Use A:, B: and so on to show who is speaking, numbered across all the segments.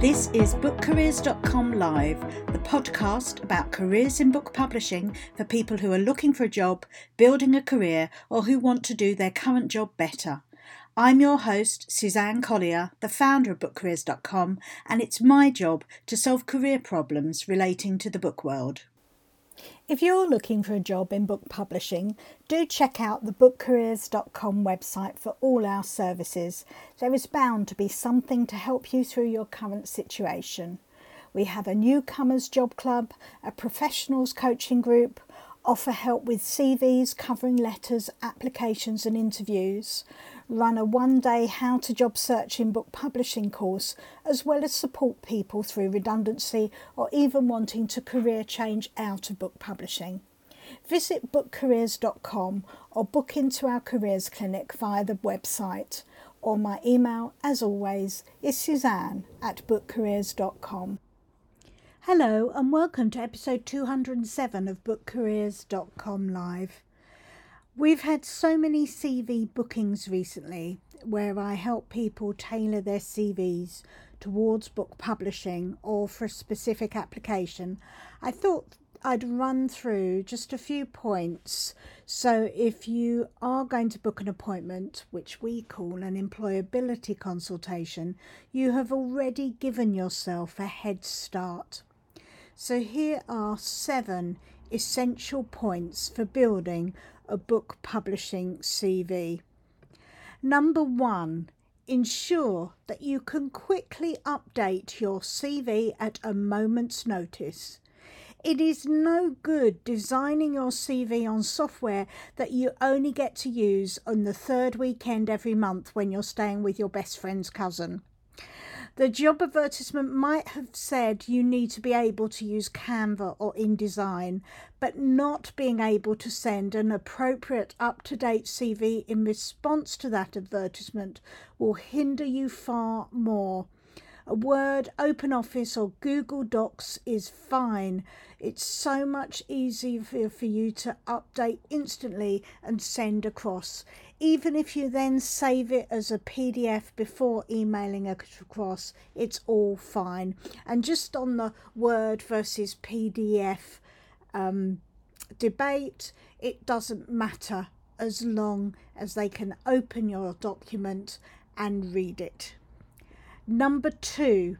A: This is BookCareers.com Live, the podcast about careers in book publishing for people who are looking for a job, building a career, or who want to do their current job better. I'm your host, Suzanne Collier, the founder of BookCareers.com, and it's my job to solve career problems relating to the book world. If you're looking for a job in book publishing, do check out the bookcareers.com website for all our services. There is bound to be something to help you through your current situation. We have a newcomers job club, a professionals coaching group, offer help with CVs, covering letters, applications, and interviews run a one day how to job search in book publishing course, as well as support people through redundancy or even wanting to career change out of book publishing. Visit bookcareers.com or book into our careers clinic via the website. Or my email, as always, is suzanne at bookcareers.com. Hello, and welcome to episode 207 of bookcareers.com Live. We've had so many CV bookings recently where I help people tailor their CVs towards book publishing or for a specific application. I thought I'd run through just a few points. So, if you are going to book an appointment, which we call an employability consultation, you have already given yourself a head start. So, here are seven essential points for building a book publishing CV. Number one, ensure that you can quickly update your CV at a moment's notice. It is no good designing your CV on software that you only get to use on the third weekend every month when you're staying with your best friend's cousin. The job advertisement might have said you need to be able to use Canva or InDesign, but not being able to send an appropriate up to date CV in response to that advertisement will hinder you far more. A Word, Open Office, or Google Docs is fine. It's so much easier for you to update instantly and send across even if you then save it as a PDF before emailing across, it's all fine. And just on the Word versus PDF um, debate, it doesn't matter as long as they can open your document and read it. Number two,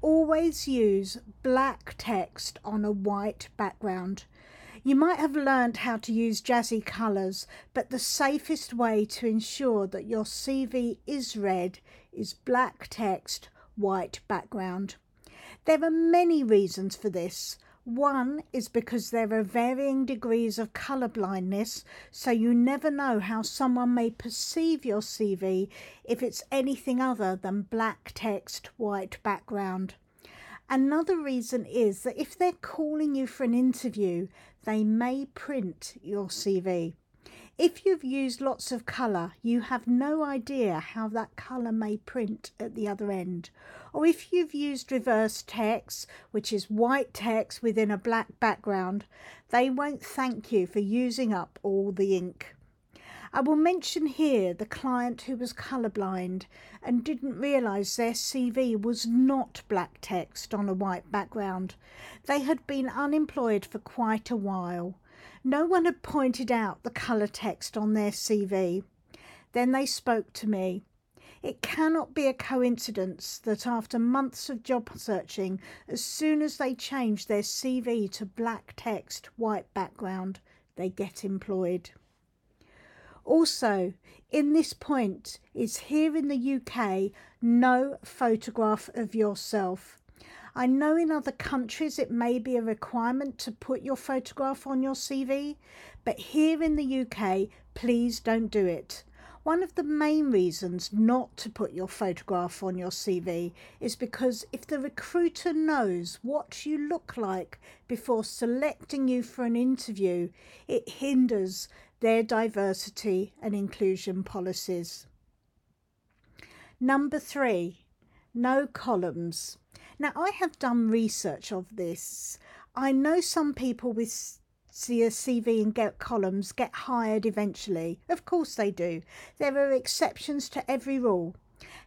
A: always use black text on a white background. You might have learned how to use jazzy colours, but the safest way to ensure that your CV is read is black text, white background. There are many reasons for this. One is because there are varying degrees of colour blindness, so you never know how someone may perceive your CV if it's anything other than black text, white background. Another reason is that if they're calling you for an interview, they may print your CV. If you've used lots of colour, you have no idea how that colour may print at the other end. Or if you've used reverse text, which is white text within a black background, they won't thank you for using up all the ink. I will mention here the client who was colourblind and didn't realise their CV was not black text on a white background. They had been unemployed for quite a while. No one had pointed out the colour text on their CV. Then they spoke to me. It cannot be a coincidence that after months of job searching, as soon as they change their CV to black text, white background, they get employed. Also, in this point is here in the UK, no photograph of yourself. I know in other countries it may be a requirement to put your photograph on your CV, but here in the UK, please don't do it. One of the main reasons not to put your photograph on your CV is because if the recruiter knows what you look like before selecting you for an interview, it hinders their diversity and inclusion policies. Number three, no columns. Now, I have done research of this. I know some people with CV and get columns get hired eventually. Of course they do. There are exceptions to every rule.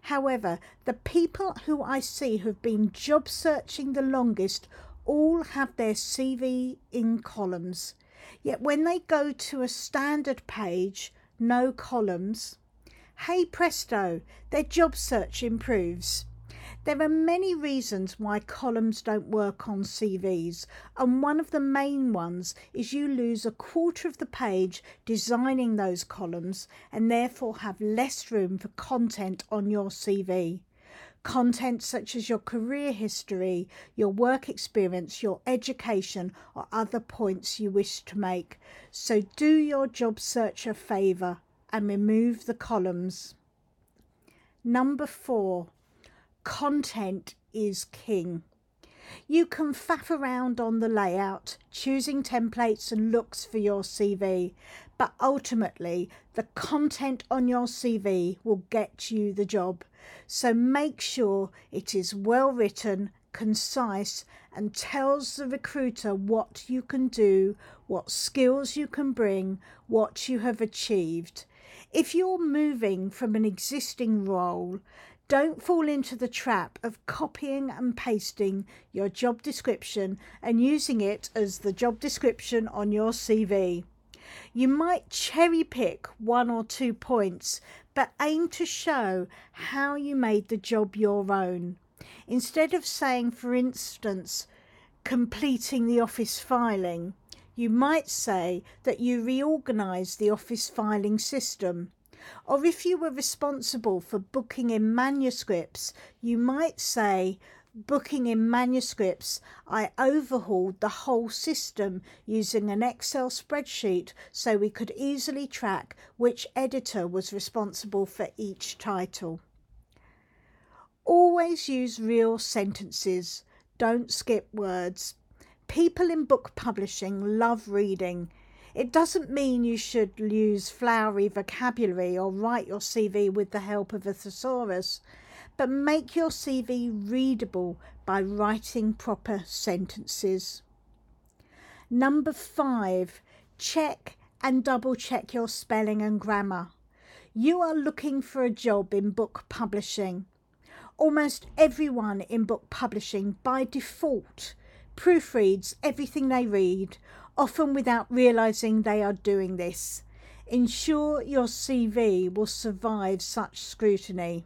A: However, the people who I see who've been job searching the longest all have their CV in columns. Yet when they go to a standard page, no columns, hey presto, their job search improves. There are many reasons why columns don't work on CVs, and one of the main ones is you lose a quarter of the page designing those columns and therefore have less room for content on your CV. Content such as your career history, your work experience, your education, or other points you wish to make. So do your job search a favour and remove the columns. Number four, content is king. You can faff around on the layout, choosing templates and looks for your CV, but ultimately the content on your CV will get you the job. So make sure it is well written, concise, and tells the recruiter what you can do, what skills you can bring, what you have achieved. If you're moving from an existing role, don't fall into the trap of copying and pasting your job description and using it as the job description on your CV. You might cherry pick one or two points, but aim to show how you made the job your own. Instead of saying, for instance, completing the office filing, you might say that you reorganised the office filing system. Or if you were responsible for booking in manuscripts, you might say, booking in manuscripts, I overhauled the whole system using an Excel spreadsheet so we could easily track which editor was responsible for each title. Always use real sentences, don't skip words. People in book publishing love reading. It doesn't mean you should use flowery vocabulary or write your CV with the help of a thesaurus, but make your CV readable by writing proper sentences. Number five, check and double check your spelling and grammar. You are looking for a job in book publishing. Almost everyone in book publishing by default proofreads everything they read often without realizing they are doing this. Ensure your CV will survive such scrutiny.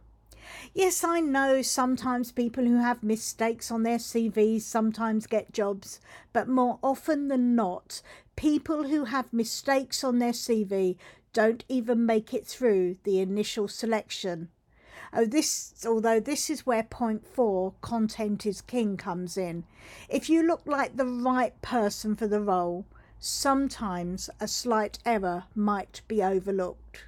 A: Yes, I know sometimes people who have mistakes on their CVs sometimes get jobs, but more often than not, people who have mistakes on their CV don't even make it through the initial selection. Oh, this, although this is where point four, content is king, comes in. If you look like the right person for the role, sometimes a slight error might be overlooked.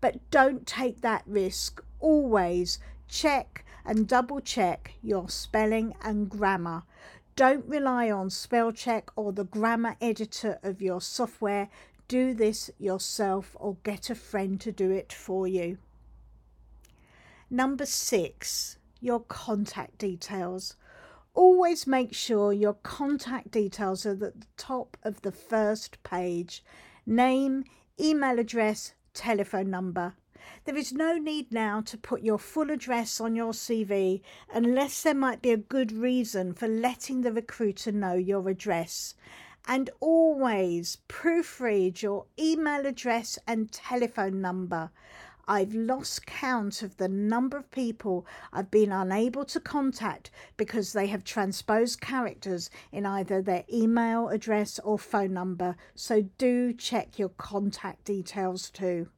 A: But don't take that risk. Always check and double check your spelling and grammar. Don't rely on spell check or the grammar editor of your software. Do this yourself or get a friend to do it for you. Number six, your contact details. Always make sure your contact details are at the top of the first page name, email address, telephone number. There is no need now to put your full address on your CV unless there might be a good reason for letting the recruiter know your address. And always proofread your email address and telephone number. I've lost count of the number of people I've been unable to contact because they have transposed characters in either their email address or phone number, so do check your contact details too.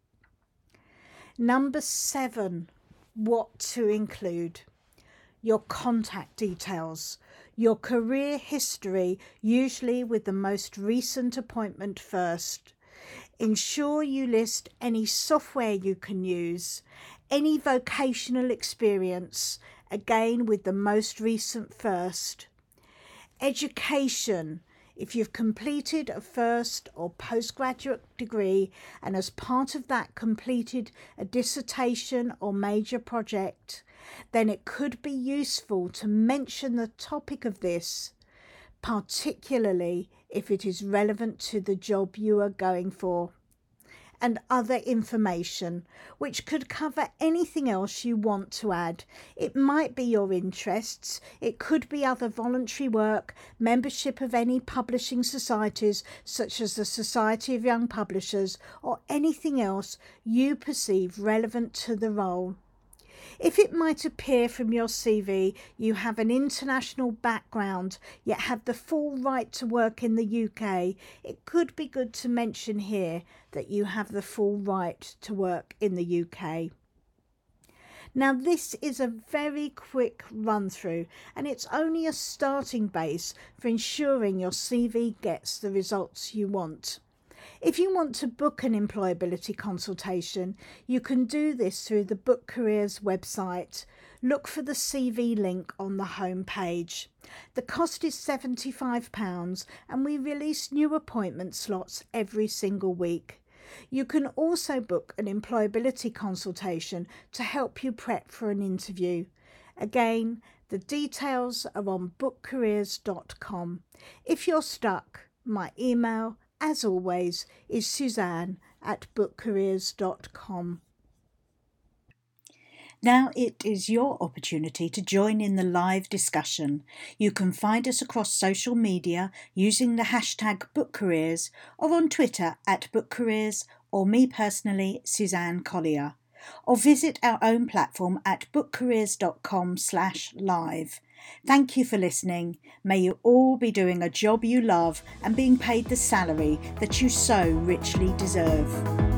A: Number seven, what to include. Your contact details, your career history, usually with the most recent appointment first Ensure you list any software you can use, any vocational experience, again with the most recent first. Education, if you've completed a first or postgraduate degree and as part of that completed a dissertation or major project, then it could be useful to mention the topic of this, particularly if it is relevant to the job you are going for. and other information, which could cover anything else you want to add. It might be your interests, it could be other voluntary work, membership of any publishing societies, such as the Society of Young Publishers, or anything else you perceive relevant to the role. If it might appear from your CV you have an international background yet have the full right to work in the UK, it could be good to mention here that you have the full right to work in the UK. Now, this is a very quick run through and it's only a starting base for ensuring your CV gets the results you want. If you want to book an employability consultation, you can do this through the Book Careers website. Look for the CV link on the home page. The cost is £75 and we release new appointment slots every single week. You can also book an employability consultation to help you prep for an interview. Again, the details are on bookcareers.com. If you're stuck, my email as always, is Suzanne at bookcareers.com. Now it is your opportunity to join in the live discussion. You can find us across social media using the hashtag BookCareers or on Twitter at BookCareers or me personally, Suzanne Collier. Or visit our own platform at bookcareers.com slash live. Thank you for listening. May you all be doing a job you love and being paid the salary that you so richly deserve.